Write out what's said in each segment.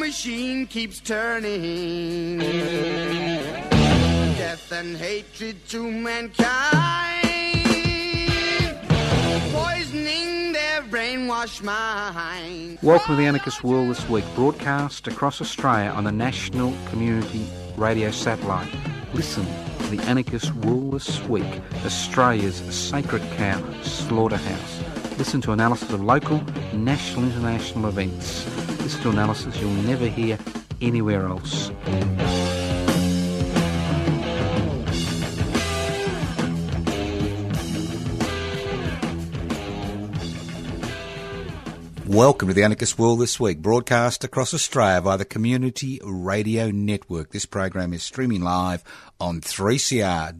Machine keeps turning. Death and hatred to mankind. Poisoning their brainwashed mind. Welcome to the Anarchist World this week, broadcast across Australia on the National Community Radio Satellite. Listen to the Anarchist World this week, Australia's sacred cow slaughterhouse. Listen to analysis of local, national, international events. Listen to analysis you'll never hear anywhere else. Welcome to the Anarchist World this week, broadcast across Australia via the Community Radio Network. This program is streaming live on 3cr.org.au.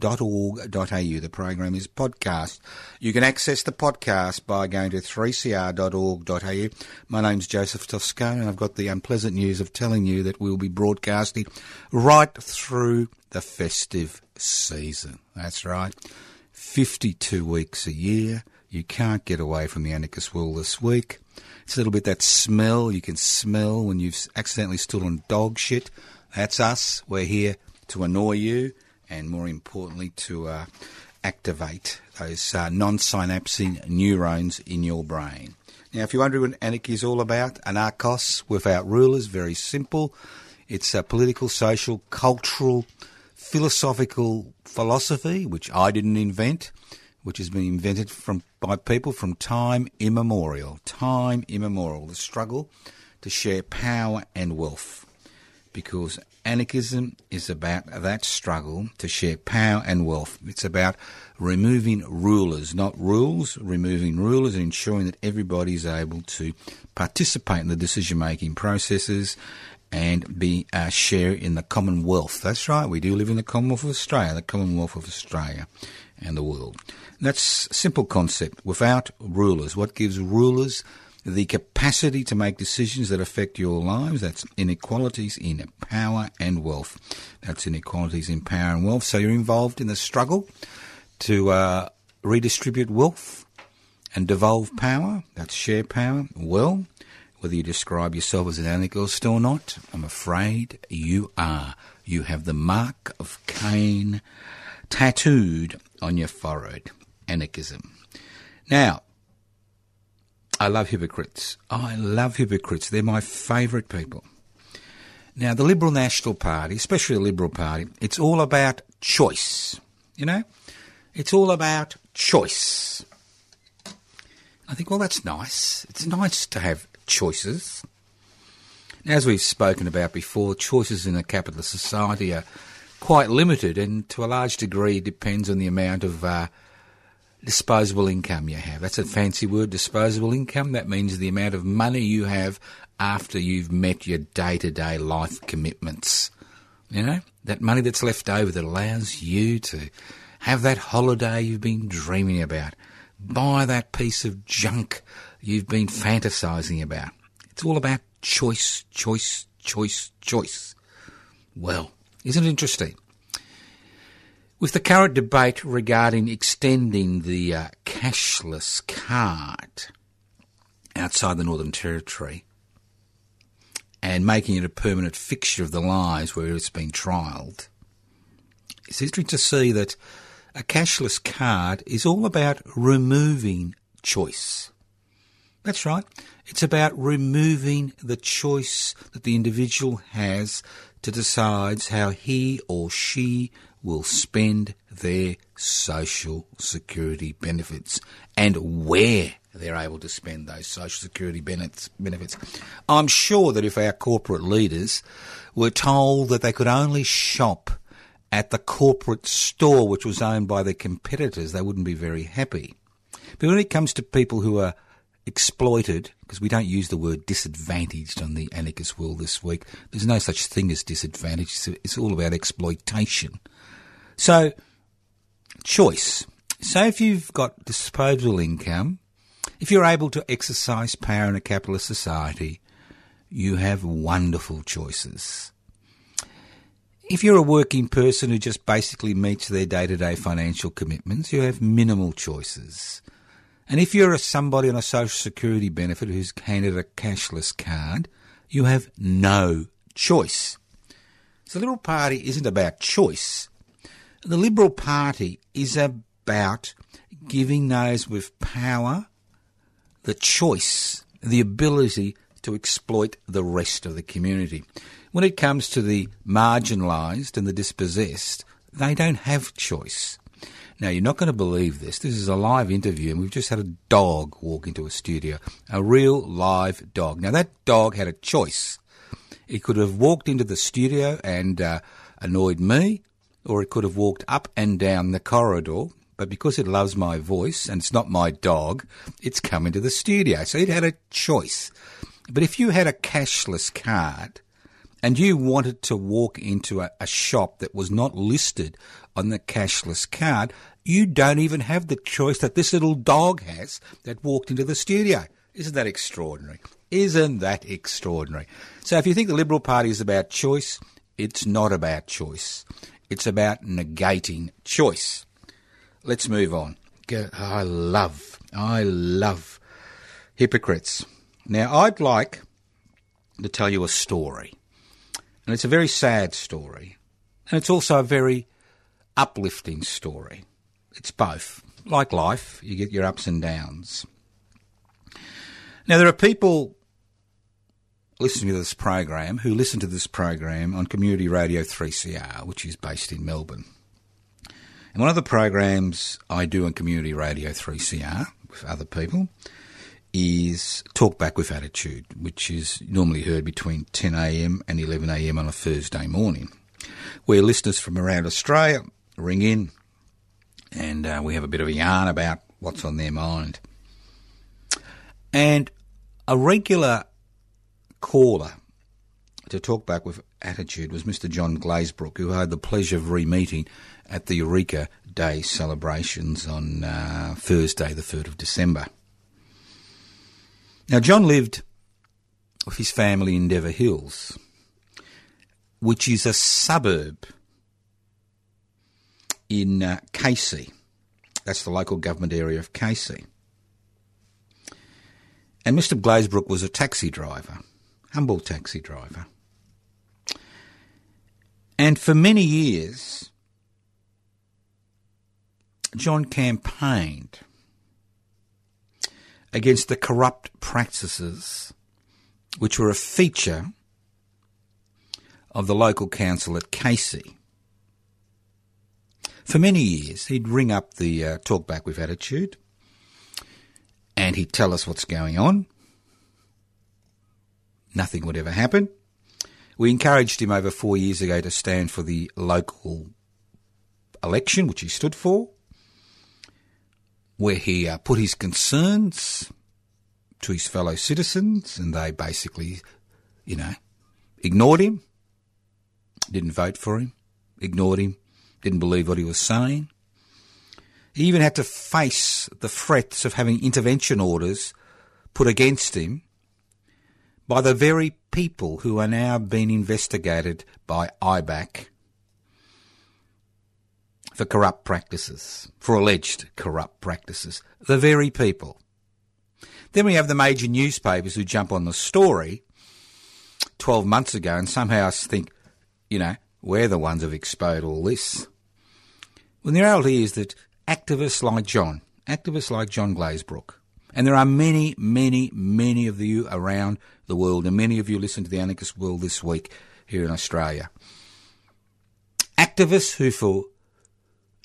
The program is podcast. You can access the podcast by going to 3cr.org.au. My name's Joseph Toscano and I've got the unpleasant news of telling you that we'll be broadcasting right through the festive season. That's right. 52 weeks a year. You can't get away from the Anarchist World this week. It's a little bit that smell you can smell when you've accidentally stood on dog shit. That's us. We're here to annoy you and, more importantly, to uh, activate those uh, non synapsing neurons in your brain. Now, if you're wondering what anarchy is all about, anarchos without rulers, very simple. It's a political, social, cultural, philosophical philosophy, which I didn't invent which has been invented from by people from time immemorial. Time immemorial, the struggle to share power and wealth. Because anarchism is about that struggle to share power and wealth. It's about removing rulers, not rules, removing rulers and ensuring that everybody is able to participate in the decision making processes and be a share in the commonwealth. That's right, we do live in the Commonwealth of Australia, the Commonwealth of Australia and the world. That's a simple concept. Without rulers, what gives rulers the capacity to make decisions that affect your lives? That's inequalities in power and wealth. That's inequalities in power and wealth. So you're involved in the struggle to uh, redistribute wealth and devolve power. That's share power. Well, whether you describe yourself as an anarchist or not, I'm afraid you are. You have the mark of Cain tattooed on your forehead. Anarchism. Now, I love hypocrites. Oh, I love hypocrites. They're my favourite people. Now, the Liberal National Party, especially the Liberal Party, it's all about choice. You know? It's all about choice. I think, well, that's nice. It's nice to have choices. Now, As we've spoken about before, choices in a capitalist society are quite limited and to a large degree depends on the amount of uh, disposable income you have. That's a fancy word, disposable income. That means the amount of money you have after you've met your day to day life commitments. You know, that money that's left over that allows you to have that holiday you've been dreaming about, buy that piece of junk you've been fantasizing about. It's all about choice, choice, choice, choice. Well, isn't it interesting? With the current debate regarding extending the uh, cashless card outside the Northern Territory and making it a permanent fixture of the lives where it's been trialled, it's interesting to see that a cashless card is all about removing choice. That's right. It's about removing the choice that the individual has to decide how he or she will spend their social security benefits and where they're able to spend those social security benefits. I'm sure that if our corporate leaders were told that they could only shop at the corporate store which was owned by their competitors, they wouldn't be very happy. But when it comes to people who are exploited, because we don't use the word disadvantaged on the anarchist world this week. There's no such thing as disadvantage. It's all about exploitation. So, choice. So if you've got disposable income, if you're able to exercise power in a capitalist society, you have wonderful choices. If you're a working person who just basically meets their day to day financial commitments, you have minimal choices. And if you're a somebody on a social security benefit who's handed a cashless card, you have no choice. So the Liberal Party isn't about choice. The Liberal Party is about giving those with power the choice, the ability to exploit the rest of the community. When it comes to the marginalised and the dispossessed, they don't have choice. Now, you're not going to believe this. This is a live interview, and we've just had a dog walk into a studio. A real live dog. Now, that dog had a choice. It could have walked into the studio and uh, annoyed me, or it could have walked up and down the corridor. But because it loves my voice and it's not my dog, it's come into the studio. So it had a choice. But if you had a cashless card, and you wanted to walk into a, a, shop that was not listed on the cashless card, you don't even have the choice that this little dog has that walked into the studio. Isn't that extraordinary? Isn't that extraordinary? So if you think the Liberal Party is about choice, it's not about choice. It's about negating choice. Let's move on. I love, I love hypocrites. Now, I'd like to tell you a story. And it's a very sad story. And it's also a very uplifting story. It's both. Like life, you get your ups and downs. Now, there are people listening to this program who listen to this program on Community Radio 3CR, which is based in Melbourne. And one of the programs I do on Community Radio 3CR with other people is Talk Back with Attitude, which is normally heard between 10am and 11am on a Thursday morning, where listeners from around Australia ring in and uh, we have a bit of a yarn about what's on their mind. And a regular caller to talk back with attitude was Mr. John Glazebrook, who I had the pleasure of re-meeting at the Eureka Day celebrations on uh, Thursday, the 3rd of December. Now, John lived with his family in Deva Hills, which is a suburb in uh, Casey. That's the local government area of Casey. And Mr. Glazebrook was a taxi driver, humble taxi driver. And for many years, John campaigned against the corrupt practices which were a feature of the local council at Casey. For many years, he'd ring up the uh, talk back with attitude and he'd tell us what's going on. Nothing would ever happen. We encouraged him over four years ago to stand for the local election, which he stood for, where he uh, put his concerns to his fellow citizens and they basically, you know, ignored him, didn't vote for him, ignored him, didn't believe what he was saying. He even had to face the threats of having intervention orders put against him by the very people who are now being investigated by IBAC for corrupt practices, for alleged corrupt practices. The very people. Then we have the major newspapers who jump on the story 12 months ago and somehow think, you know, we're the ones who've exposed all this. Well, the reality is that activists like John, activists like John Glazebrook, and there are many, many, many of you around the world, and many of you listen to the Anarchist World this week here in Australia. Activists who for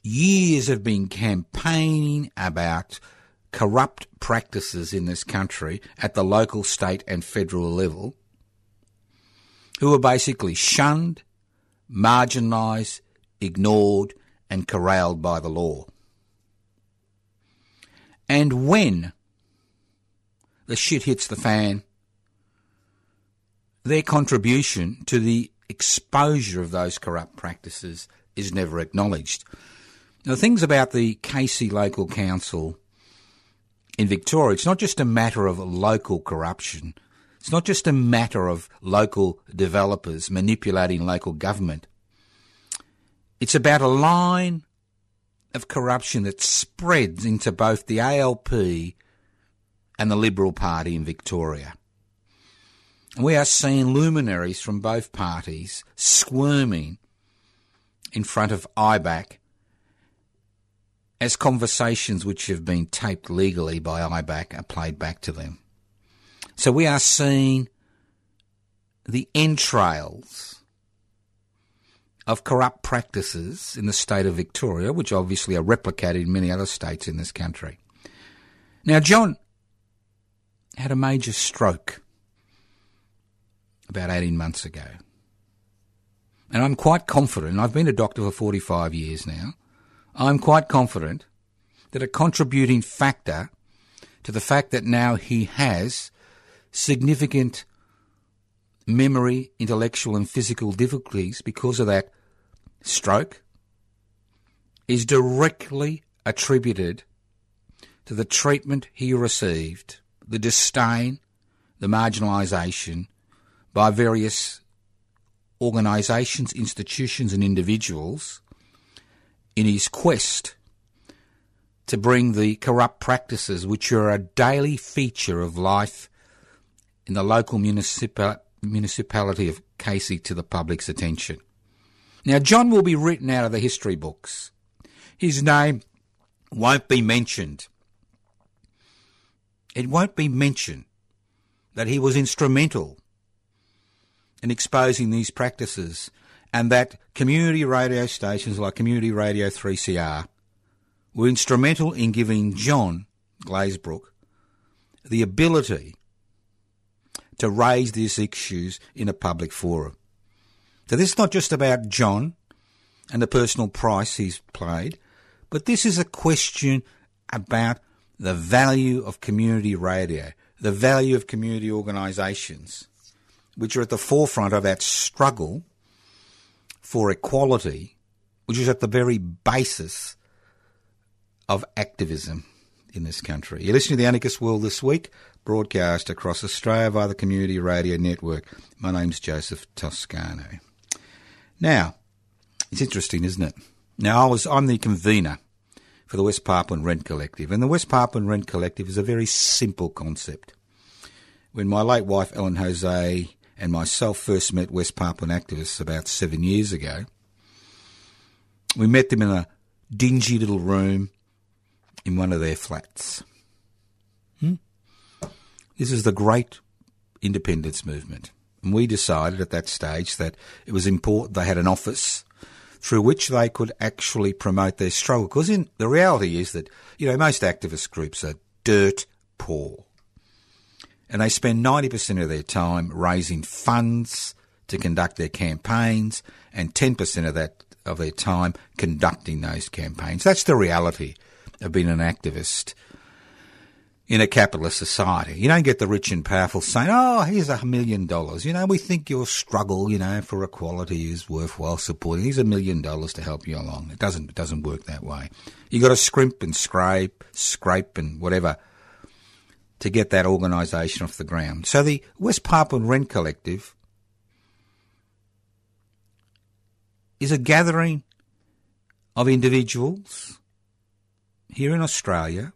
years have been campaigning about corrupt practices in this country at the local, state, and federal level, who are basically shunned, marginalised, ignored, and corralled by the law. And when the shit hits the fan, their contribution to the exposure of those corrupt practices is never acknowledged. Now, the things about the Casey Local Council in Victoria, it's not just a matter of local corruption. It's not just a matter of local developers manipulating local government. It's about a line of corruption that spreads into both the ALP and the Liberal Party in Victoria. We are seeing luminaries from both parties squirming in front of IBAC as conversations which have been taped legally by IBAC are played back to them. So we are seeing the entrails of corrupt practices in the state of Victoria, which obviously are replicated in many other states in this country. Now, John had a major stroke about 18 months ago. And I'm quite confident, I've been a doctor for 45 years now, I'm quite confident that a contributing factor to the fact that now he has significant memory, intellectual, and physical difficulties because of that stroke is directly attributed to the treatment he received, the disdain, the marginalisation by various organisations, institutions, and individuals in his quest to bring the corrupt practices which are a daily feature of life in the local municipa- municipality of Casey to the public's attention. Now, John will be written out of the history books. His name won't be mentioned. It won't be mentioned that he was instrumental in exposing these practices and that community radio stations like Community Radio 3CR were instrumental in giving John Glazebrook the ability to raise these issues in a public forum. So this is not just about John and the personal price he's paid, but this is a question about the value of community radio, the value of community organisations, which are at the forefront of that struggle for equality, which is at the very basis of activism in this country. You're listening to the Anarchist World this week, broadcast across Australia via the Community Radio Network. My name's Joseph Toscano. Now, it's interesting, isn't it? Now, I was I'm the convener for the West Papuan Rent Collective, and the West Papuan Rent Collective is a very simple concept. When my late wife Ellen Jose and myself first met West Papuan activists about seven years ago, we met them in a dingy little room in one of their flats. Hmm? This is the great independence movement. And we decided at that stage that it was important they had an office through which they could actually promote their struggle. Because in, the reality is that, you know, most activist groups are dirt poor. And they spend 90% of their time raising funds to conduct their campaigns and 10% of that of their time conducting those campaigns. That's the reality of being an activist in a capitalist society. You don't get the rich and powerful saying, oh, here's a million dollars. You know, we think your struggle, you know, for equality is worthwhile supporting. Here's a million dollars to help you along. It doesn't, it doesn't work that way. you got to scrimp and scrape, scrape and whatever to get that organisation off the ground. So the West Papuan Rent Collective is a gathering of individuals here in Australia,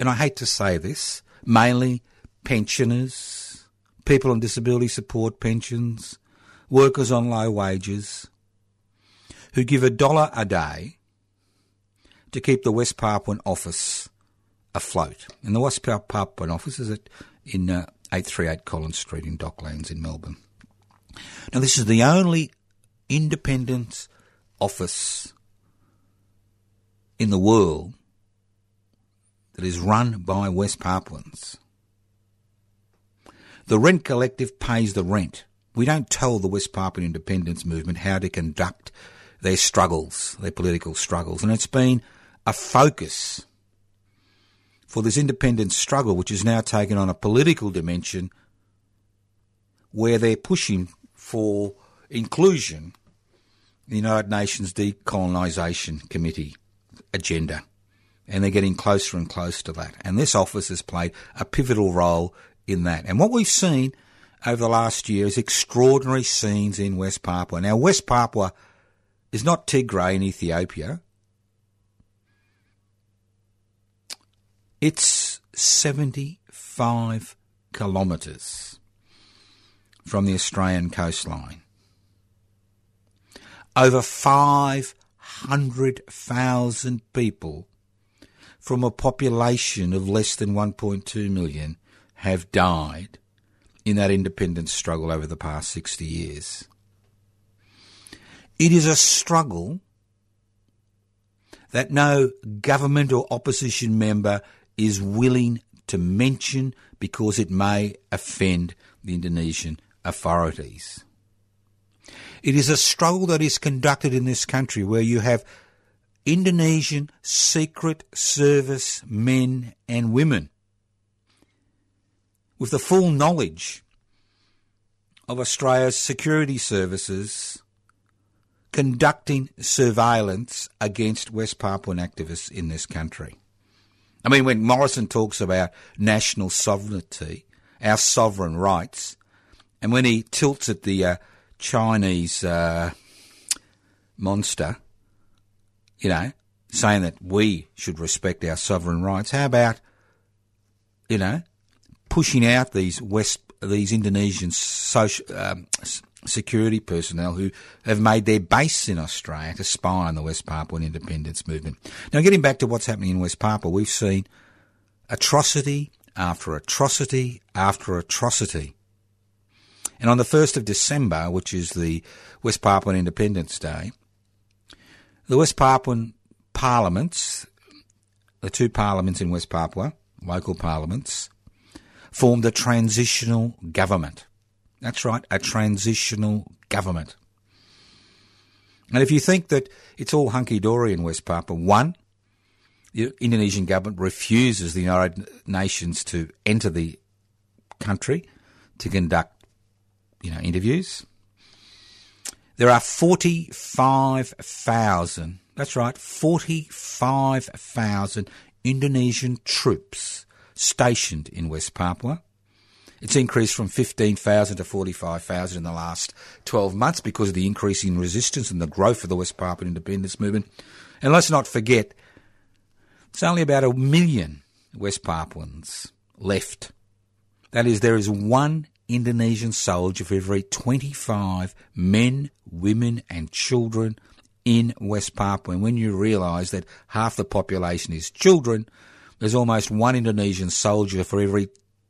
and I hate to say this, mainly pensioners, people on disability support pensions, workers on low wages, who give a dollar a day to keep the West Papuan office afloat. And the West Papuan office is at, in uh, 838 Collins Street in Docklands in Melbourne. Now, this is the only independent office in the world that is run by West Papuans. The Rent Collective pays the rent. We don't tell the West Papuan independence movement how to conduct their struggles, their political struggles, and it's been a focus for this independence struggle, which has now taken on a political dimension where they're pushing for inclusion in the United Nations Decolonisation Committee agenda. And they're getting closer and closer to that. And this office has played a pivotal role in that. And what we've seen over the last year is extraordinary scenes in West Papua. Now, West Papua is not Tigray in Ethiopia. It's 75 kilometres from the Australian coastline. Over 500,000 people from a population of less than 1.2 million have died in that independence struggle over the past 60 years. It is a struggle that no government or opposition member is willing to mention because it may offend the Indonesian authorities. It is a struggle that is conducted in this country where you have Indonesian secret service men and women with the full knowledge of Australia's security services conducting surveillance against West Papuan activists in this country. I mean, when Morrison talks about national sovereignty, our sovereign rights, and when he tilts at the uh, Chinese uh, monster, you know, saying that we should respect our sovereign rights, how about, you know, pushing out these West, these Indonesian social, um, security personnel who have made their base in Australia to spy on the West Papuan independence movement. Now, getting back to what's happening in West Papua, we've seen atrocity after atrocity after atrocity. And on the 1st of December, which is the West Papuan Independence Day, the West Papuan parliaments, the two parliaments in West Papua, local parliaments, formed a transitional government. That's right, a transitional government. And if you think that it's all hunky dory in West Papua, one, the Indonesian government refuses the United Nations to enter the country to conduct, you know, interviews. There are 45,000, that's right, 45,000 Indonesian troops stationed in West Papua. It's increased from 15,000 to 45,000 in the last 12 months because of the increase in resistance and the growth of the West Papuan independence movement. And let's not forget, it's only about a million West Papuans left. That is, there is one Indonesian soldier for every 25 men, women, and children in West Papua. And when you realise that half the population is children, there's almost one Indonesian soldier for every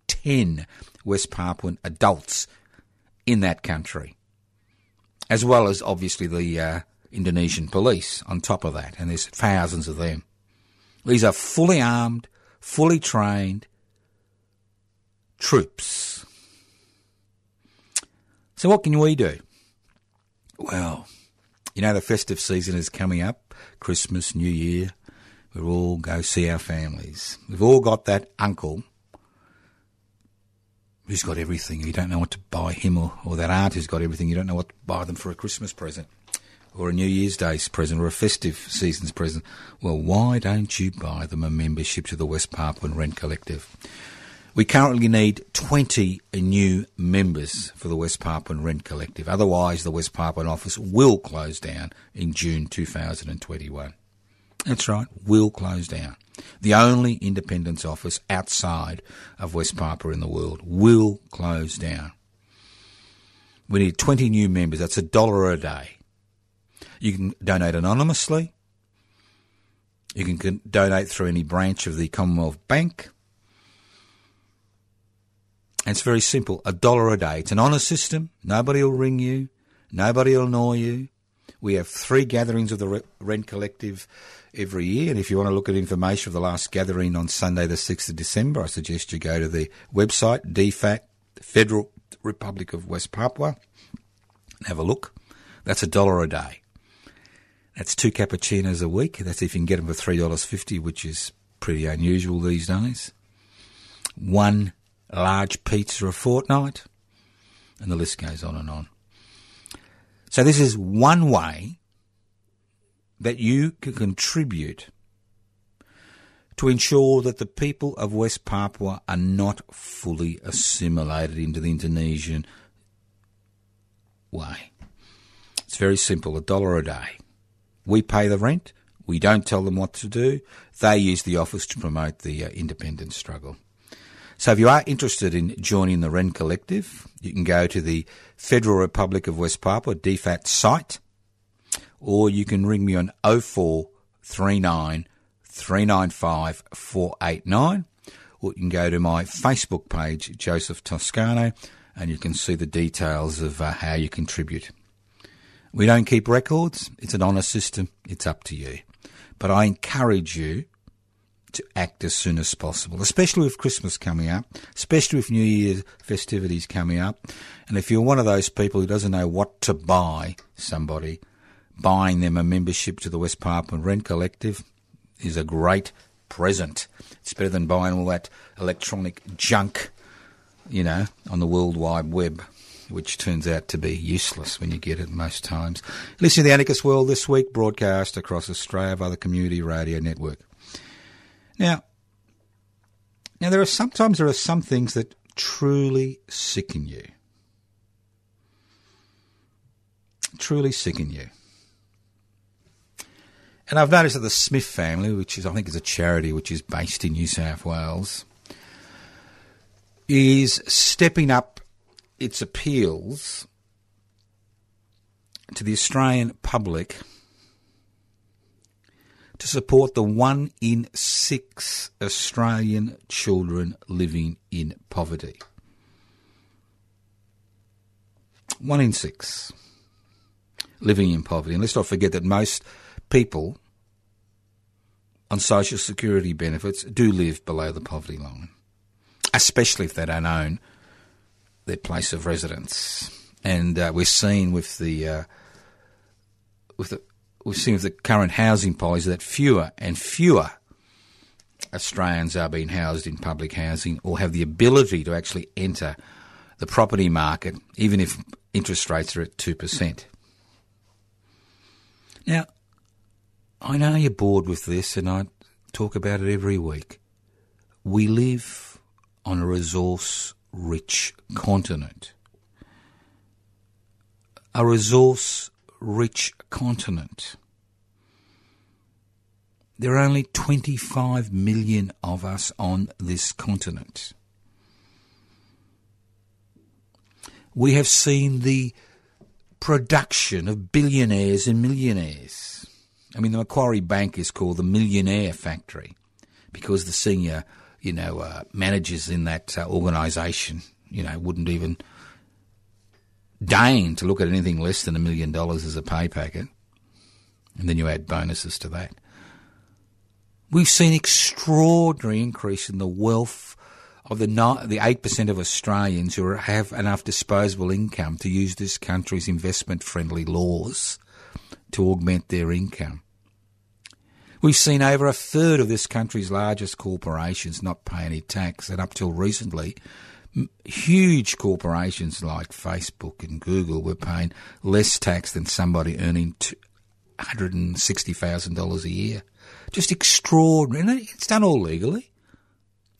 10 West Papuan adults in that country, as well as obviously the uh, Indonesian police on top of that, and there's thousands of them. These are fully armed, fully trained troops. So, what can we do? Well, you know, the festive season is coming up Christmas, New Year. We'll all go see our families. We've all got that uncle who's got everything. You don't know what to buy him, or, or that aunt who's got everything. You don't know what to buy them for a Christmas present, or a New Year's Day present, or a festive season's present. Well, why don't you buy them a membership to the West Papuan Rent Collective? We currently need 20 new members for the West Papuan Rent Collective. Otherwise, the West Papuan office will close down in June 2021. That's right, will close down the only independence office outside of West Papua in the world, will close down. We need 20 new members. That's a dollar a day. You can donate anonymously. You can donate through any branch of the Commonwealth Bank. And it's very simple a dollar a day. It's an honour system. Nobody will ring you, nobody will annoy you. We have three gatherings of the Rent Collective every year. And if you want to look at information of the last gathering on Sunday, the 6th of December, I suggest you go to the website, DFAT, Federal Republic of West Papua, and have a look. That's a dollar a day. That's two cappuccinos a week. That's if you can get them for $3.50, which is pretty unusual these days. One large pizza a fortnight, and the list goes on and on. So this is one way that you can contribute to ensure that the people of West Papua are not fully assimilated into the Indonesian way. It's very simple, a dollar a day. We pay the rent, we don't tell them what to do, they use the office to promote the uh, independence struggle. So if you are interested in joining the Rent Collective, you can go to the Federal Republic of West Papua DFAT site, or you can ring me on 0439 395 489, or you can go to my Facebook page, Joseph Toscano, and you can see the details of uh, how you contribute. We don't keep records, it's an honour system, it's up to you. But I encourage you to act as soon as possible, especially with Christmas coming up, especially with New Year festivities coming up. And if you're one of those people who doesn't know what to buy somebody, buying them a membership to the West Papua Rent Collective is a great present. It's better than buying all that electronic junk, you know, on the World Wide Web, which turns out to be useless when you get it most times. Listen to the Anarchist World this week, broadcast across Australia via the Community Radio Network. Now, now there are sometimes there are some things that truly sicken you. Truly sicken you. And I've noticed that the Smith family, which is I think is a charity which is based in New South Wales, is stepping up its appeals to the Australian public to support the one in six Australian children living in poverty. One in six living in poverty. And let's not forget that most people on social security benefits do live below the poverty line, especially if they don't own their place of residence. And uh, we're seeing with the uh, with the we've seen with the current housing policy that fewer and fewer Australians are being housed in public housing or have the ability to actually enter the property market, even if interest rates are at 2%. Now, I know you're bored with this, and I talk about it every week. We live on a resource rich continent. A resource rich continent. There are only 25 million of us on this continent. We have seen the production of billionaires and millionaires. I mean, the Macquarie Bank is called the Millionaire Factory because the senior, you know, uh, managers in that uh, organisation, you know, wouldn't even deign to look at anything less than a million dollars as a pay packet, and then you add bonuses to that. We've seen extraordinary increase in the wealth of the the eight percent of Australians who have enough disposable income to use this country's investment friendly laws to augment their income. We've seen over a third of this country's largest corporations not pay any tax, and up till recently, huge corporations like Facebook and Google were paying less tax than somebody earning $160,000 a year. Just extraordinary. It's done all legally.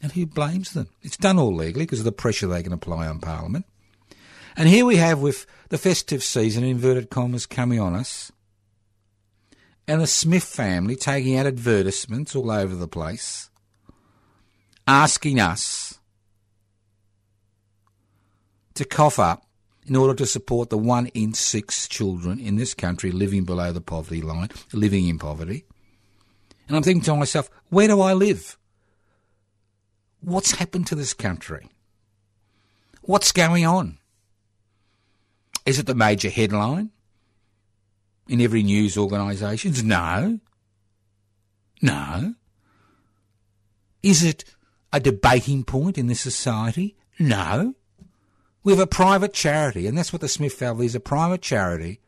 And who blames them? It's done all legally because of the pressure they can apply on Parliament. And here we have with the festive season, inverted commas, coming on us, and the Smith family taking out advertisements all over the place, asking us to cough up in order to support the one in six children in this country living below the poverty line, living in poverty. And I'm thinking to myself, where do I live? What's happened to this country? What's going on? Is it the major headline in every news organisation? No. No. Is it a debating point in this society? No. We have a private charity, and that's what the Smith family is a private charity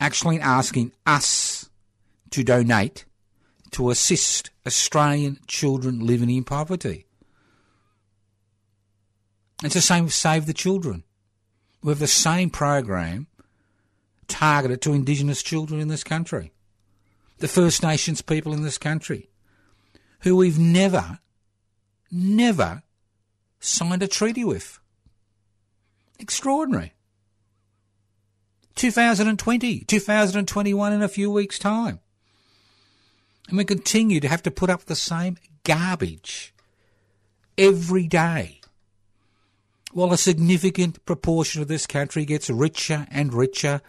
actually asking us to donate to assist Australian children living in poverty. It's the same with Save the Children. We have the same program targeted to Indigenous children in this country, the First Nations people in this country, who we've never, never signed a treaty with. Extraordinary. 2020, 2021 in a few weeks' time. And we continue to have to put up the same garbage every day. While a significant proportion of this country gets richer and richer,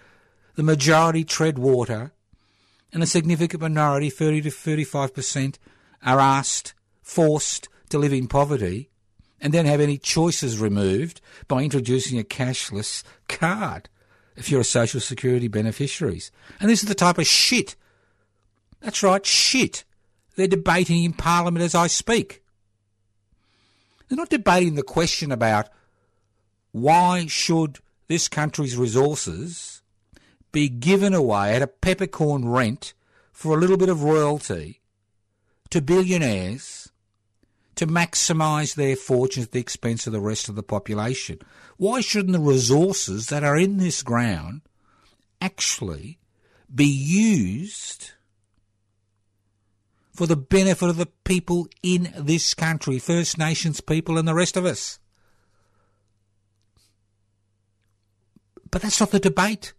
the majority tread water, and a significant minority, 30 to 35%, are asked, forced to live in poverty, and then have any choices removed by introducing a cashless card if you're a social security beneficiaries. And this is the type of shit. That's right, shit. They're debating in Parliament as I speak. They're not debating the question about why should this country's resources be given away at a peppercorn rent for a little bit of royalty to billionaires to maximise their fortunes at the expense of the rest of the population. Why shouldn't the resources that are in this ground actually be used for the benefit of the people in this country, First Nations people and the rest of us? But that's not the debate.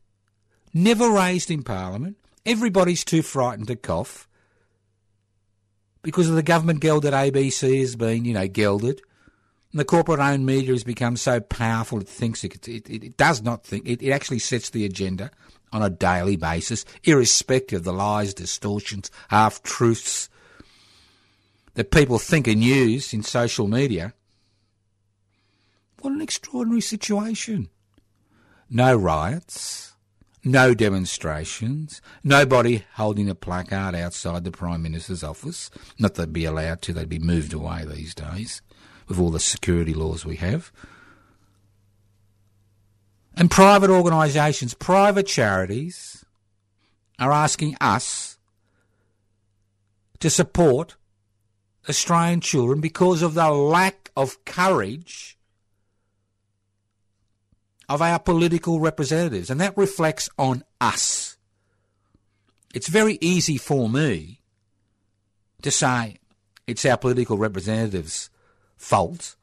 Never raised in Parliament. Everybody's too frightened to cough because of the government geld that ABC has been, you know, gelded. And the corporate owned media has become so powerful it thinks it, it, it does not think, it, it actually sets the agenda on a daily basis, irrespective of the lies, distortions, half truths that people think are news in social media. What an extraordinary situation. No riots no demonstrations, nobody holding a placard outside the Prime Minister's office. Not that they'd be allowed to, they'd be moved away these days with all the security laws we have. And private organisations, private charities are asking us to support Australian children because of the lack of courage of our political representatives, and that reflects on us. It's very easy for me to say it's our political representatives' fault.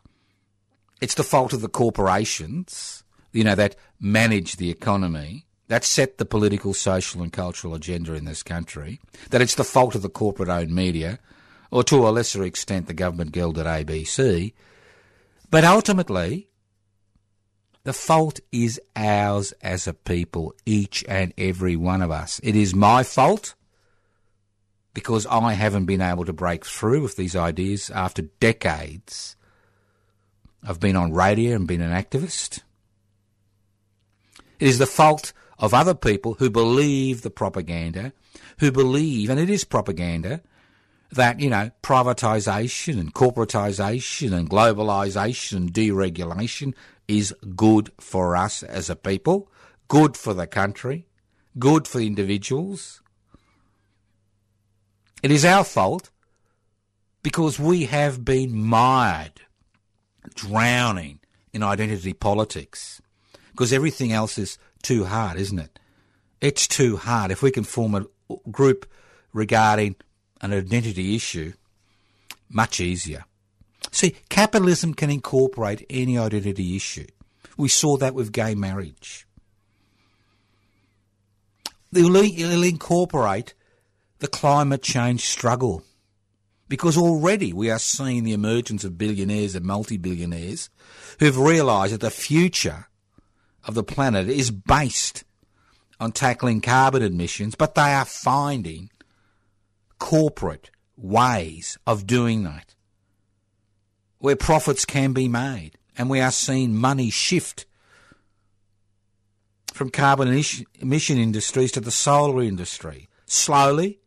It's the fault of the corporations, you know, that manage the economy, that set the political, social, and cultural agenda in this country, that it's the fault of the corporate owned media, or to a lesser extent the government guild at ABC. But ultimately, the fault is ours as a people, each and every one of us. It is my fault because I haven't been able to break through with these ideas after decades of being on radio and being an activist. It is the fault of other people who believe the propaganda, who believe, and it is propaganda, that, you know, privatisation and corporatisation and globalisation and deregulation is good for us as a people, good for the country, good for individuals. It is our fault because we have been mired, drowning in identity politics. Because everything else is too hard, isn't it? It's too hard. If we can form a group regarding an identity issue, much easier. See, capitalism can incorporate any identity issue. We saw that with gay marriage. It'll incorporate the climate change struggle because already we are seeing the emergence of billionaires and multi-billionaires who've realised that the future of the planet is based on tackling carbon emissions, but they are finding corporate ways of doing that where profits can be made. And we are seeing money shift from carbon emission industries to the solar industry. Slowly,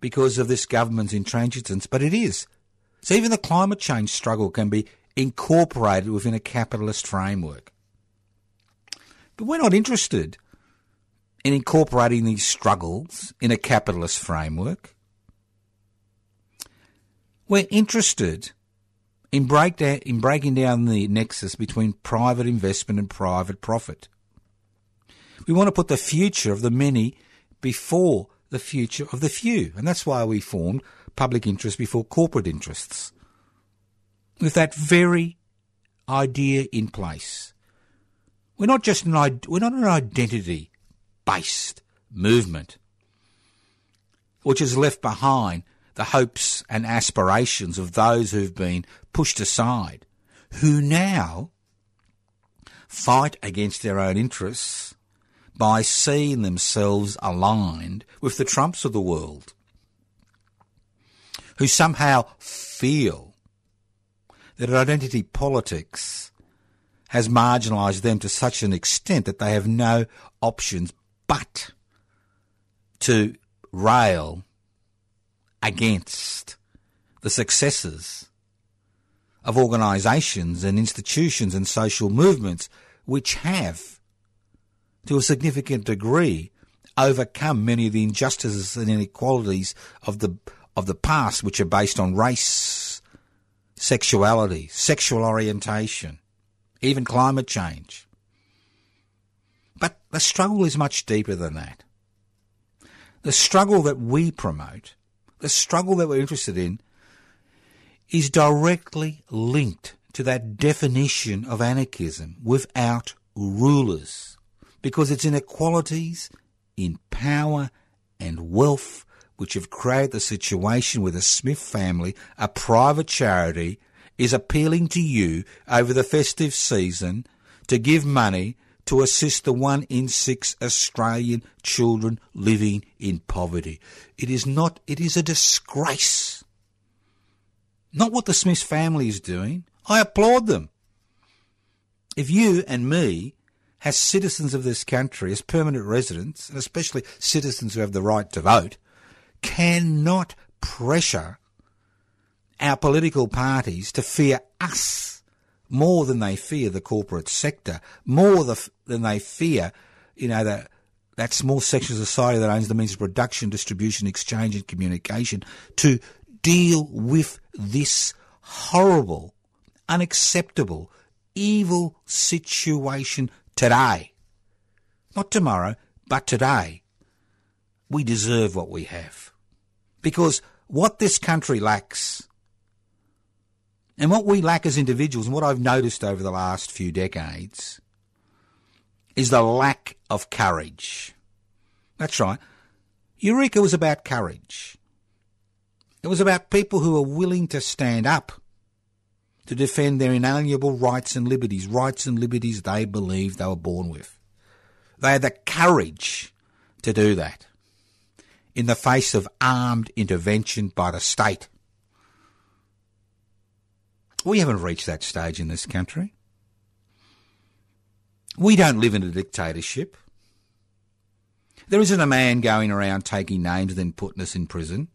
because of this government's intransigence, but it is. So even the climate change struggle can be incorporated within a capitalist framework. But we're not interested in incorporating these struggles in a capitalist framework. We're interested in, break down, in breaking down the nexus between private investment and private profit. We want to put the future of the many before the future of the few. And that's why we formed public interest before corporate interests. With that very idea in place. We're not just an, we're not an identity based movement which is left behind the hopes and aspirations of those who've been pushed aside, who now fight against their own interests by seeing themselves aligned with the Trumps of the world, who somehow feel that identity politics has marginalised them to such an extent that they have no options but to rail against the successes of organisations and institutions and social movements which have, to a significant degree, overcome many of the injustices and inequalities of the of the past, which are based on race, sexuality, sexual orientation, even climate change. But the struggle is much deeper than that. The struggle that we promote the struggle that we're interested in is directly linked to that definition of anarchism without rulers, because it's inequalities in power and wealth which have created the situation where the Smith family, a private charity, is appealing to you over the festive season to give money to assist the one in six Australian children living in poverty. It is not, it is a disgrace. Not what the Smiths family is doing. I applaud them. If you and me, as citizens of this country, as permanent residents, and especially citizens who have the right to vote, cannot pressure our political parties to fear us more than they fear the corporate sector, more the, than they fear, you know, the, that small section of society that owns the means of production, distribution, exchange, and communication to deal with this horrible, unacceptable, evil situation today. Not tomorrow, but today. We deserve what we have. Because what this country lacks and what we lack as individuals, and what I've noticed over the last few decades, is the lack of courage. That's right. Eureka was about courage. It was about people who were willing to stand up to defend their inalienable rights and liberties, rights and liberties they believed they were born with. They had the courage to do that in the face of armed intervention by the state. We haven't reached that stage in this country. We don't live in a dictatorship. There isn't a man going around taking names and then putting us in prison.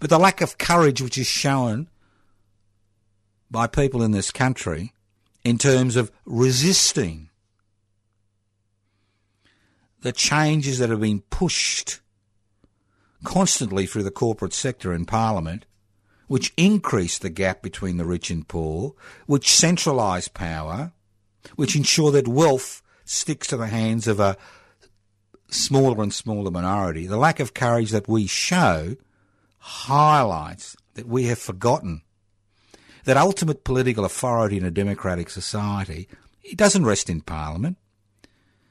But the lack of courage which is shown by people in this country in terms of resisting the changes that have been pushed constantly through the corporate sector and parliament which increase the gap between the rich and poor, which centralise power, which ensure that wealth sticks to the hands of a smaller and smaller minority. The lack of courage that we show highlights that we have forgotten that ultimate political authority in a democratic society it doesn't rest in parliament.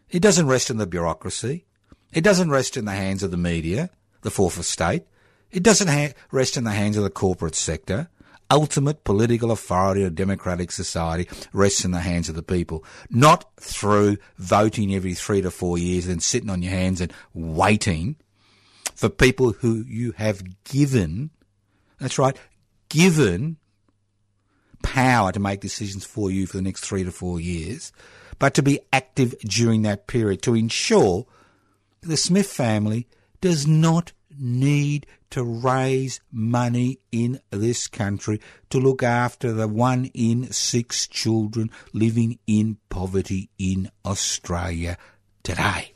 It doesn't rest in the bureaucracy. It doesn't rest in the hands of the media, the fourth estate. It doesn't ha- rest in the hands of the corporate sector. Ultimate political authority of a democratic society rests in the hands of the people, not through voting every three to four years and sitting on your hands and waiting for people who you have given, that's right, given power to make decisions for you for the next three to four years, but to be active during that period to ensure the Smith family does not need to raise money in this country to look after the one in six children living in poverty in Australia today.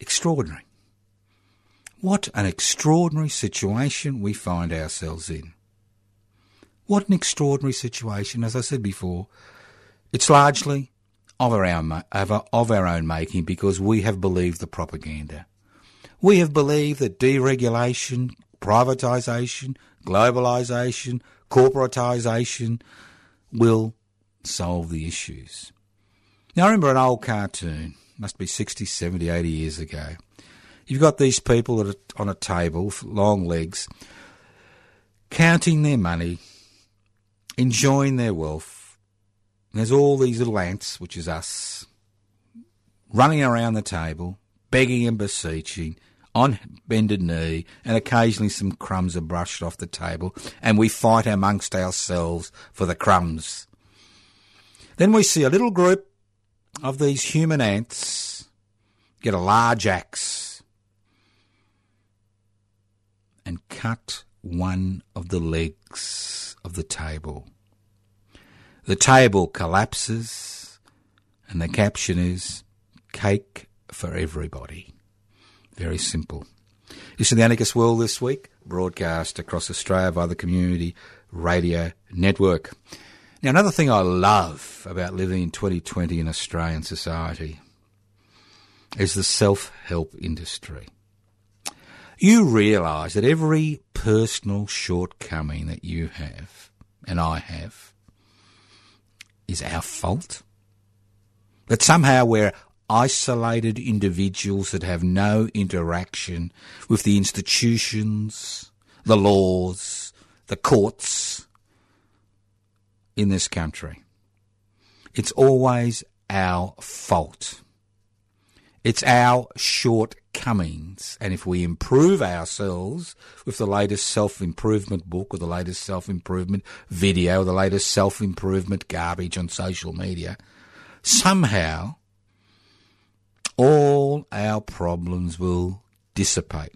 Extraordinary. What an extraordinary situation we find ourselves in. What an extraordinary situation, as I said before. It's largely of our, own, of our own making because we have believed the propaganda. We have believed that deregulation, privatisation, globalisation, corporatisation will solve the issues. Now, I remember an old cartoon, must be 60, 70, 80 years ago. You've got these people that are on a table, long legs, counting their money, enjoying their wealth. And there's all these little ants, which is us, running around the table, begging and beseeching, on bended knee, and occasionally some crumbs are brushed off the table, and we fight amongst ourselves for the crumbs. Then we see a little group of these human ants get a large axe and cut one of the legs of the table. The table collapses, and the caption is Cake for Everybody. Very simple. This is the Anarchist World this week, broadcast across Australia by the Community Radio Network. Now, another thing I love about living in 2020 in Australian society is the self help industry. You realise that every personal shortcoming that you have, and I have, is our fault. That somehow we're isolated individuals that have no interaction with the institutions, the laws, the courts in this country. It's always our fault. It's our shortcomings. And if we improve ourselves with the latest self improvement book or the latest self improvement video or the latest self improvement garbage on social media, somehow all our problems will dissipate.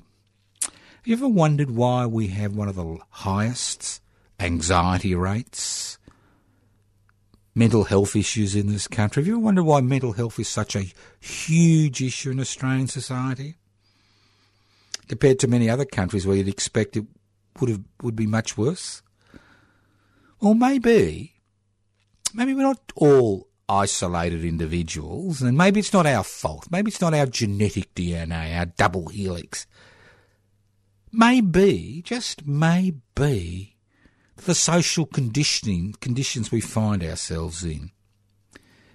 Have you ever wondered why we have one of the highest anxiety rates, mental health issues in this country? Have you ever wondered why mental health is such a huge issue in Australian society? Compared to many other countries where you'd expect it would have would be much worse? Well maybe maybe we're not all isolated individuals, and maybe it's not our fault. Maybe it's not our genetic DNA, our double helix. Maybe, just maybe, the social conditioning conditions we find ourselves in.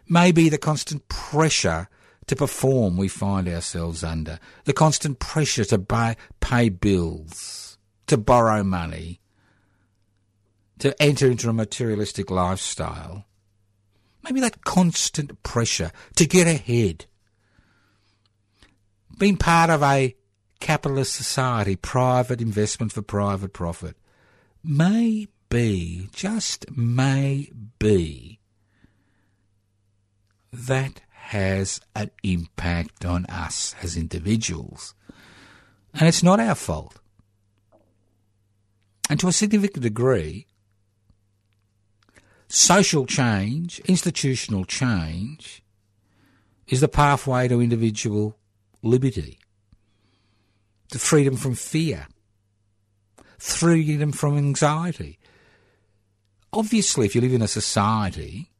Maybe the constant pressure to perform we find ourselves under, the constant pressure to buy, pay bills, to borrow money, to enter into a materialistic lifestyle Maybe that constant pressure to get ahead. Being part of a capitalist society, private investment for private profit, may be, just may be, that has an impact on us as individuals. And it's not our fault. And to a significant degree, Social change, institutional change, is the pathway to individual liberty, to freedom from fear, freedom from anxiety. Obviously, if you live in a society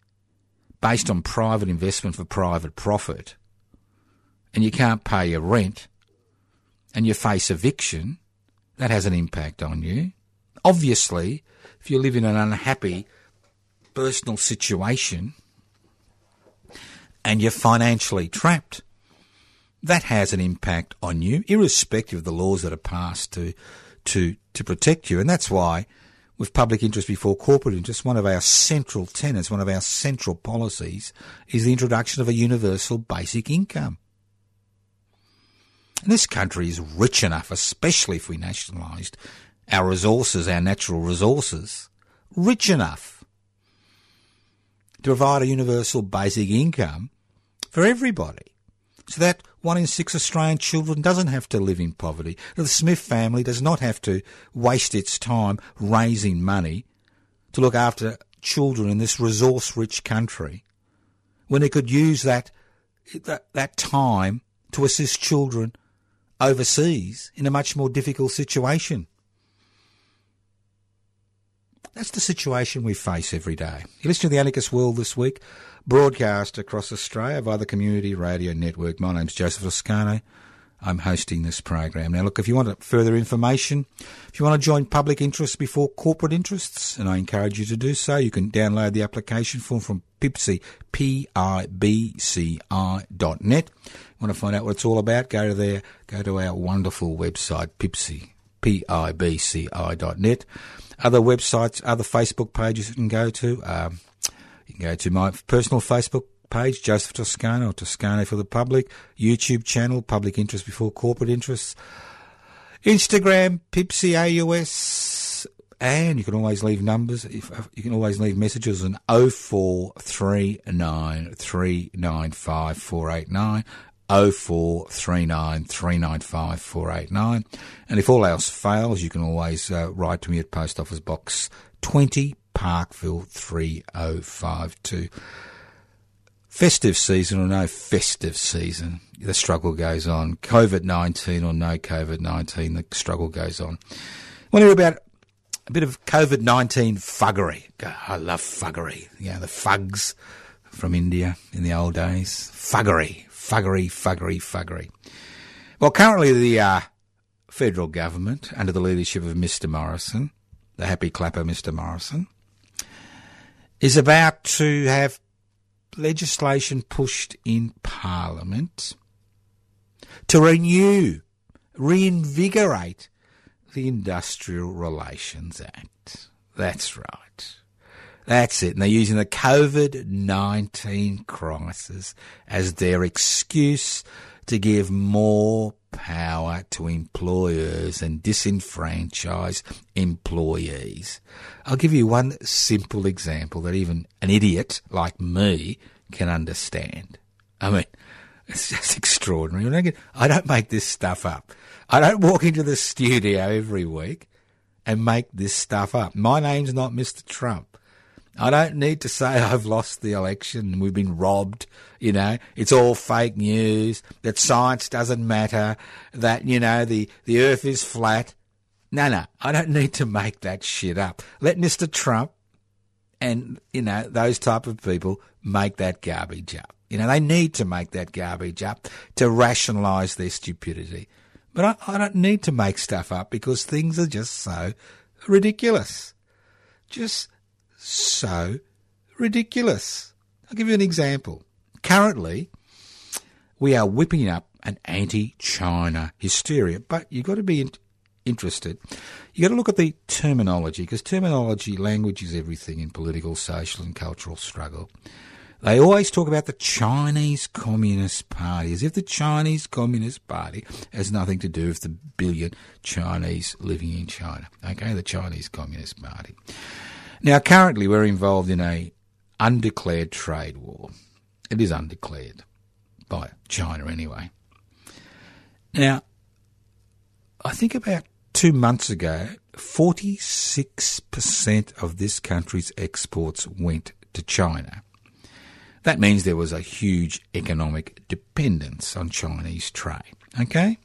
based on private investment for private profit, and you can't pay your rent, and you face eviction, that has an impact on you. Obviously, if you live in an unhappy personal situation and you're financially trapped, that has an impact on you, irrespective of the laws that are passed to to to protect you. And that's why, with public interest before corporate interest, one of our central tenets, one of our central policies, is the introduction of a universal basic income. And this country is rich enough, especially if we nationalised our resources, our natural resources, rich enough to provide a universal basic income for everybody. So that one in six Australian children doesn't have to live in poverty. That the Smith family does not have to waste its time raising money to look after children in this resource rich country when it could use that, that, that time to assist children overseas in a much more difficult situation. That's the situation we face every day. You listen to the Anarchist World this week, broadcast across Australia via the Community Radio Network. My name's Joseph Toscano. I'm hosting this program. Now, look, if you want further information, if you want to join public interests before corporate interests, and I encourage you to do so, you can download the application form from PIBCI, P-I-B-C-I dot net. Want to find out what it's all about? Go to there, go to our wonderful website, PIBCI, P-I-B-C-I dot net. Other websites, other Facebook pages you can go to. Um, you can go to my personal Facebook page, Joseph Toscano, or Toscano for the public, YouTube channel, Public Interest Before Corporate Interests, Instagram, PIBCI and you can always leave numbers, if, you can always leave messages on 0439 395 489. 0439 395 489. And if all else fails, you can always uh, write to me at Post Office Box 20, Parkville 3052 festive season or no festive season, the struggle goes on. COVID 19 or no COVID 19, the struggle goes on. Want to hear about a bit of COVID 19 fuggery? I love fuggery. You know, the fugs from India in the old days. Fuggery, fuggery, fuggery, fuggery. Well, currently the uh, federal government, under the leadership of Mr. Morrison, the happy clapper Mr. Morrison, is about to have legislation pushed in Parliament to renew, reinvigorate the Industrial Relations Act. That's right. That's it. And they're using the COVID 19 crisis as their excuse to give more power to employers and disenfranchise employees. I'll give you one simple example that even an idiot like me can understand. I mean, it's just extraordinary. I don't make this stuff up. I don't walk into the studio every week and make this stuff up. My name's not Mr. Trump. I don't need to say I've lost the election and we've been robbed. You know, it's all fake news, that science doesn't matter, that, you know, the, the earth is flat. No, no, I don't need to make that shit up. Let Mr. Trump and, you know, those type of people make that garbage up. You know, they need to make that garbage up to rationalise their stupidity. But I, I don't need to make stuff up because things are just so ridiculous. Just so ridiculous. I'll give you an example. Currently, we are whipping up an anti-China hysteria, but you've got to be in- interested. You've got to look at the terminology because terminology, language is everything in political, social, and cultural struggle. They always talk about the Chinese Communist Party as if the Chinese Communist Party has nothing to do with the billion Chinese living in China. Okay, the Chinese Communist Party. Now, currently, we're involved in a undeclared trade war. It is undeclared by China, anyway. Now, I think about two months ago, 46% of this country's exports went to China. That means there was a huge economic dependence on Chinese trade. Okay?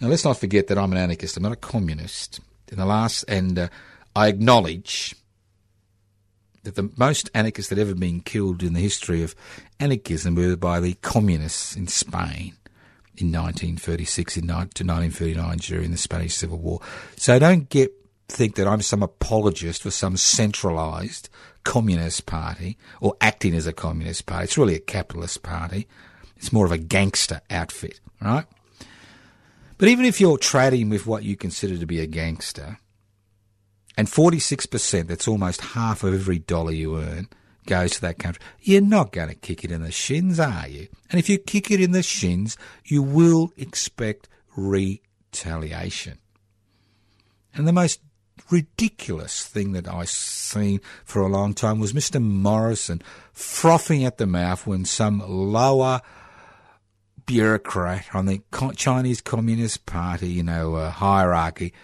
Now, let's not forget that I'm an anarchist, I'm not a communist. In the last, and uh, I acknowledge that the most anarchists that ever been killed in the history of anarchism were by the communists in Spain in 1936 to 1939 during the Spanish Civil War. So don't get think that I'm some apologist for some centralised communist party or acting as a communist party. It's really a capitalist party. It's more of a gangster outfit, right? But even if you're trading with what you consider to be a gangster, and 46%, that's almost half of every dollar you earn, goes to that country. You're not going to kick it in the shins, are you? And if you kick it in the shins, you will expect retaliation. And the most ridiculous thing that I've seen for a long time was Mr. Morrison frothing at the mouth when some lower bureaucrat on the Chinese Communist Party, you know, uh, hierarchy,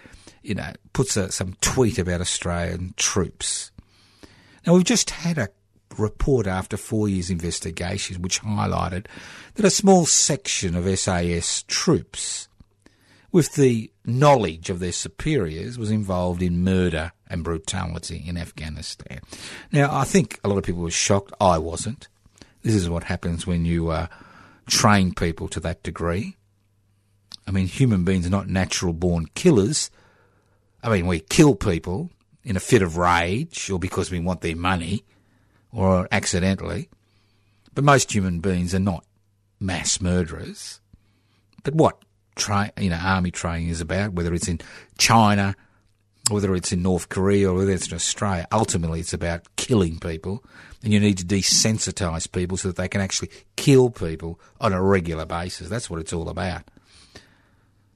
you know, puts a, some tweet about Australian troops. Now, we've just had a report after four years' investigation which highlighted that a small section of SAS troops with the knowledge of their superiors, was involved in murder and brutality in Afghanistan. Now, I think a lot of people were shocked. I wasn't. This is what happens when you uh, train people to that degree. I mean, human beings are not natural born killers. I mean, we kill people in a fit of rage or because we want their money or accidentally. But most human beings are not mass murderers. But what you know, army training is about, whether it's in China, whether it's in North Korea, or whether it's in Australia. Ultimately, it's about killing people, and you need to desensitise people so that they can actually kill people on a regular basis. That's what it's all about.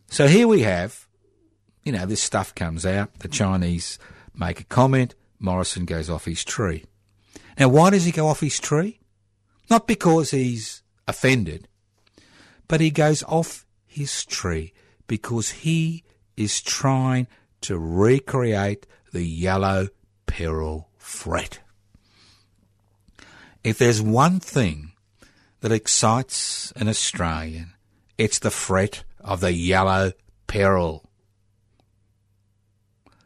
So here we have, you know, this stuff comes out. The Chinese make a comment. Morrison goes off his tree. Now, why does he go off his tree? Not because he's offended, but he goes off his tree because he is trying to recreate the yellow peril threat. If there's one thing that excites an Australian, it's the threat of the yellow peril.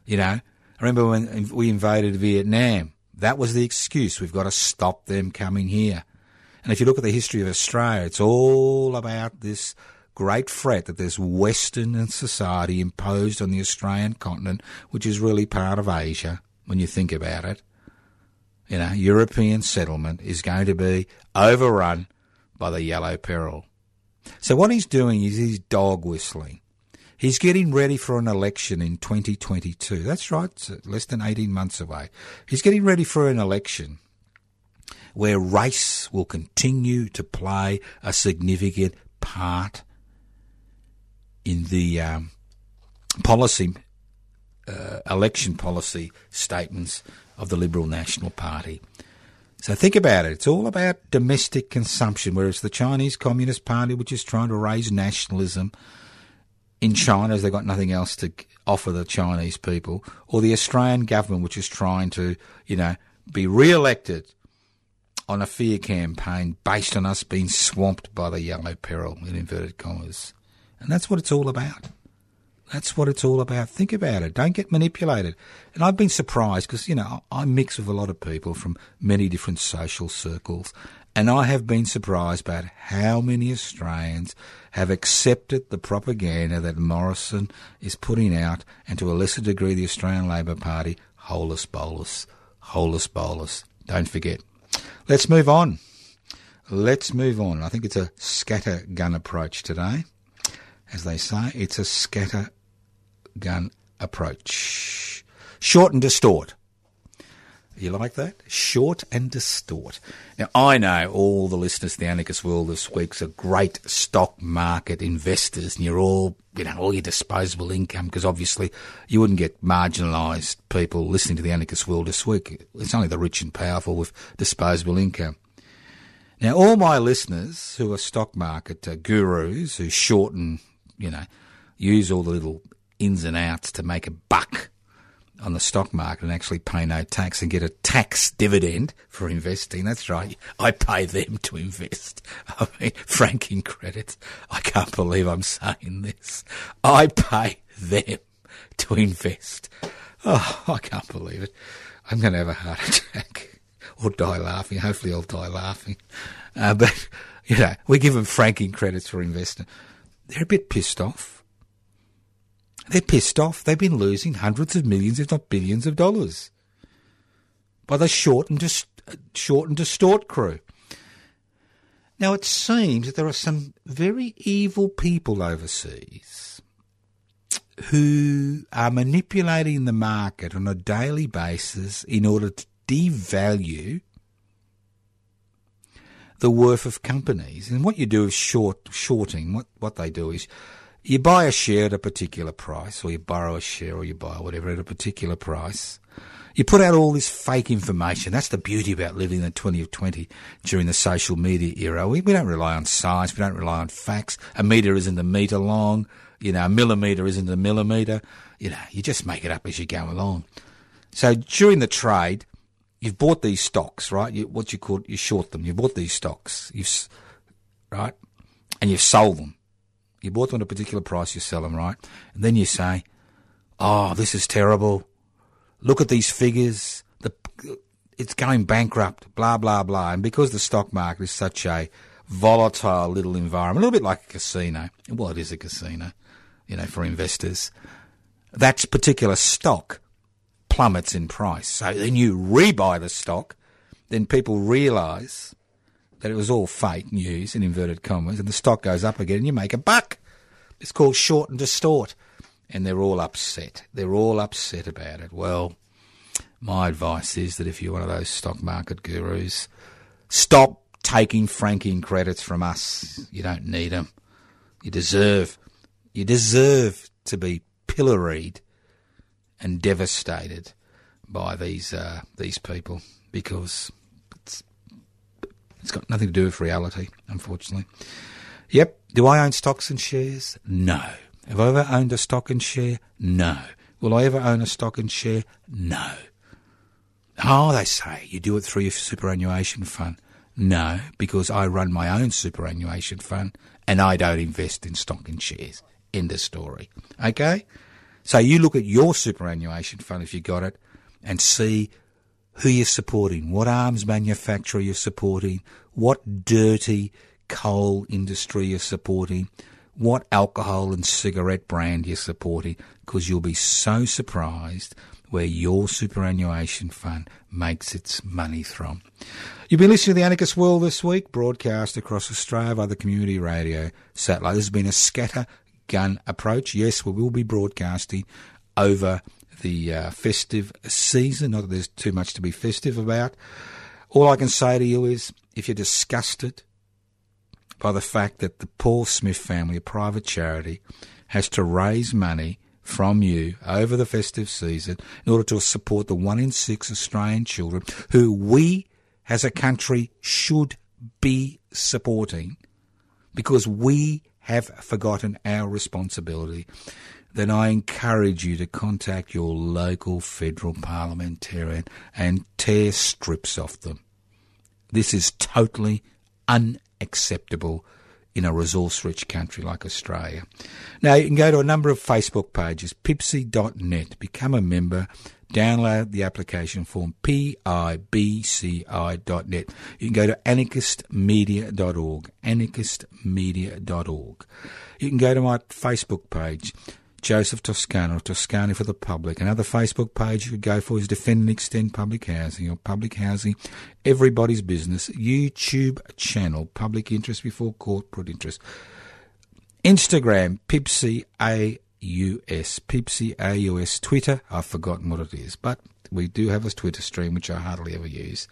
You know, I remember when we invaded Vietnam, that was the excuse. We've got to stop them coming here. And if you look at the history of Australia, it's all about this great threat that there's Western society imposed on the Australian continent, which is really part of Asia when you think about it. You know, European settlement is going to be overrun by the yellow peril. So what he's doing is he's dog whistling. He's getting ready for an election in 2022. That's right, less than 18 months away. He's getting ready for an election where race will continue to play a significant part in the um, policy, uh, election policy statements of the Liberal National Party. So think about it. It's all about domestic consumption, whereas the Chinese Communist Party, which is trying to raise nationalism in China, as they've got nothing else to offer the Chinese people, or the Australian government, which is trying to, you know, be re-elected on a fear campaign based on us being swamped by the yellow peril, in inverted commas. And that's what it's all about. That's what it's all about. Think about it. Don't get manipulated. And I've been surprised because, you know, I mix with a lot of people from many different social circles. And I have been surprised about how many Australians have accepted the propaganda that Morrison is putting out, and to a lesser degree, the Australian Labor Party, holus bolus, holus bolus. Don't forget. Let's move on. Let's move on. I think it's a scattergun approach today as they say. It's a scatter gun approach. Short and distort. You like that? Short and distort. Now, I know all the listeners to the Anarchist World this week's are great stock market investors, and you're all, you know, all your disposable income, because obviously you wouldn't get marginalised people listening to the Anarchist World this week. It's only the rich and powerful with disposable income. Now, all my listeners who are stock market uh, gurus who shorten you know, use all the little ins and outs to make a buck on the stock market and actually pay no tax and get a tax dividend for investing. That's right. I pay them to invest. I mean, franking credits. I can't believe I'm saying this. I pay them to invest. Oh, I can't believe it. I'm going to have a heart attack or die laughing. Hopefully I'll die laughing. Uh, but, you know, we give them franking credits for investing they're a bit pissed off. They're pissed off. They've been losing hundreds of millions, if not billions, of dollars by the short and, dis- short and distort crew. Now, it seems that there are some very evil people overseas who are manipulating the market on a daily basis in order to devalue the worth of companies. And what you do is short shorting. What what they do is you buy a share at a particular price, or you borrow a share, or you buy whatever at a particular price. You put out all this fake information. That's the beauty about living in the 2020 during the social media era. We, we don't rely on science. We don't rely on facts. A metre isn't a metre long. You know, a millimetre isn't a millimetre. You know, you just make it up as you go along. So during the trade, you've bought these stocks, right? You, what you call you short them. You bought these stocks, you've right, and you've sold them, You bought them at a particular price, you sell them, right? And then you say, oh, this is terrible. Look at these figures. The, it's going bankrupt, blah, blah, blah. And because the stock market is such a volatile little environment, a little bit like a casino. Well, it is a casino, you know, for investors. That particular stock plummets in price. So then you rebuy the stock, then people realise that it was all fake news in inverted commas, and the stock goes up again, and you make a buck. It's called short and distort, and they're all upset. They're all upset about it. Well, my advice is that if you're one of those stock market gurus, stop taking franking credits from us. You don't need them. You deserve, you deserve to be pilloried and devastated by these uh, these people because it's got nothing to do with reality, unfortunately. Yep. Do I own stocks and shares? No. Have I ever owned a stock and share? No. Will I ever own a stock and share? No. Oh, they say you do it through your superannuation fund. No, because I run my own superannuation fund and I don't invest in stock and shares. End of story. Okay? So you look at your superannuation fund if you got it and see who you're supporting, what arms manufacturer you're supporting, what dirty coal industry you're supporting, what alcohol and cigarette brand you're supporting, because you'll be so surprised where your superannuation fund makes its money from. You've been listening to the Anarchist World this week, broadcast across Australia by the community radio satellite. This has been a scatter gun approach. Yes, we will be broadcasting over the uh, festive season. Not that there's too much to be festive about. All I can say to you is if you're disgusted by the fact that the Paul Smith family, a private charity, has to raise money from you over the festive season in order to support the one in six Australian children who we as a country should be supporting because we have forgotten our responsibility, then I encourage you to contact your local federal parliamentarian and tear strips off them. This is totally unacceptable in a resource rich country like Australia. Now, you can go to a number of Facebook pages, pibci.net, become a member, download the application form, pibci.net. You can go to anarchistmedia.org, anarchistmedia.org. You can go to my Facebook page, Joseph Toscano, Toscano for the Public. Another Facebook page you could go for is Defend and Extend Public Housing or Public Housing, Everybody's Business, YouTube channel, Public Interest Before Corporate Interest. Instagram, Pipsy AUS, Pipsy AUS. Twitter, I've forgotten what it is, but we do have a Twitter stream which I hardly ever use.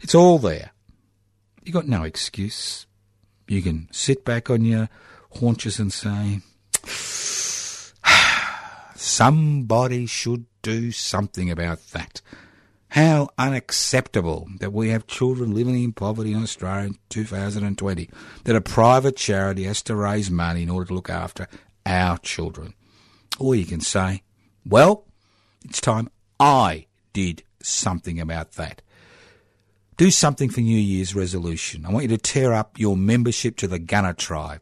It's all there. You got no excuse. You can sit back on your haunches and say, Somebody should do something about that. How unacceptable that we have children living in poverty in Australia in 2020, that a private charity has to raise money in order to look after our children. Or you can say, well, it's time I did something about that. Do something for New Year's resolution. I want you to tear up your membership to the Gunner Tribe.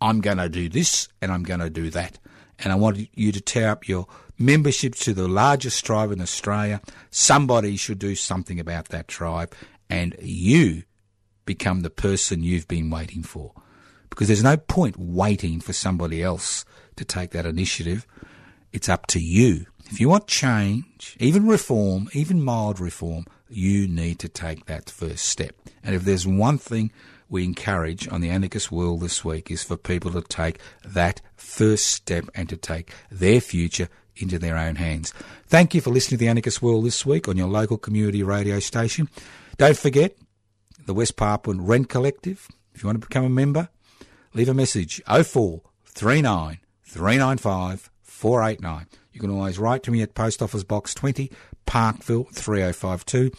I'm going to do this and I'm going to do that and I want you to tear up your membership to the largest tribe in Australia. Somebody should do something about that tribe, and you become the person you've been waiting for. Because there's no point waiting for somebody else to take that initiative. It's up to you. If you want change, even reform, even mild reform, you need to take that first step. And if there's one thing we encourage on the anarchist world this week is for people to take that first step and to take their future into their own hands. Thank you for listening to the anarchist world this week on your local community radio station. Don't forget the West Papuan Rent Collective. If you want to become a member, leave a message 0439 395 489. You can always write to me at Post Office Box 20, Parkville 3052.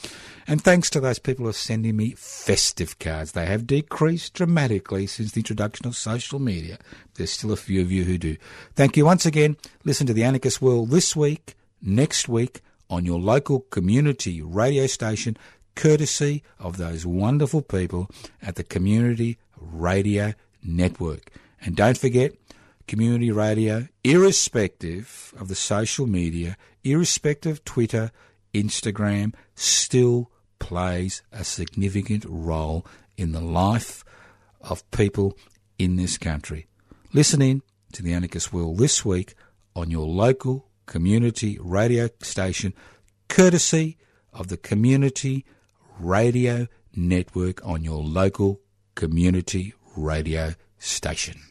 And thanks to those people who are sending me festive cards. They have decreased dramatically since the introduction of social media. There's still a few of you who do. Thank you once again. Listen to the Anarchist World this week, next week, on your local community radio station, courtesy of those wonderful people at the Community Radio Network. And don't forget, community radio, irrespective of the social media, irrespective of Twitter, Instagram, still plays a significant role in the life of people in this country. Listen in to the Anarchist World this week on your local community radio station, courtesy of the Community Radio Network on your local community radio station.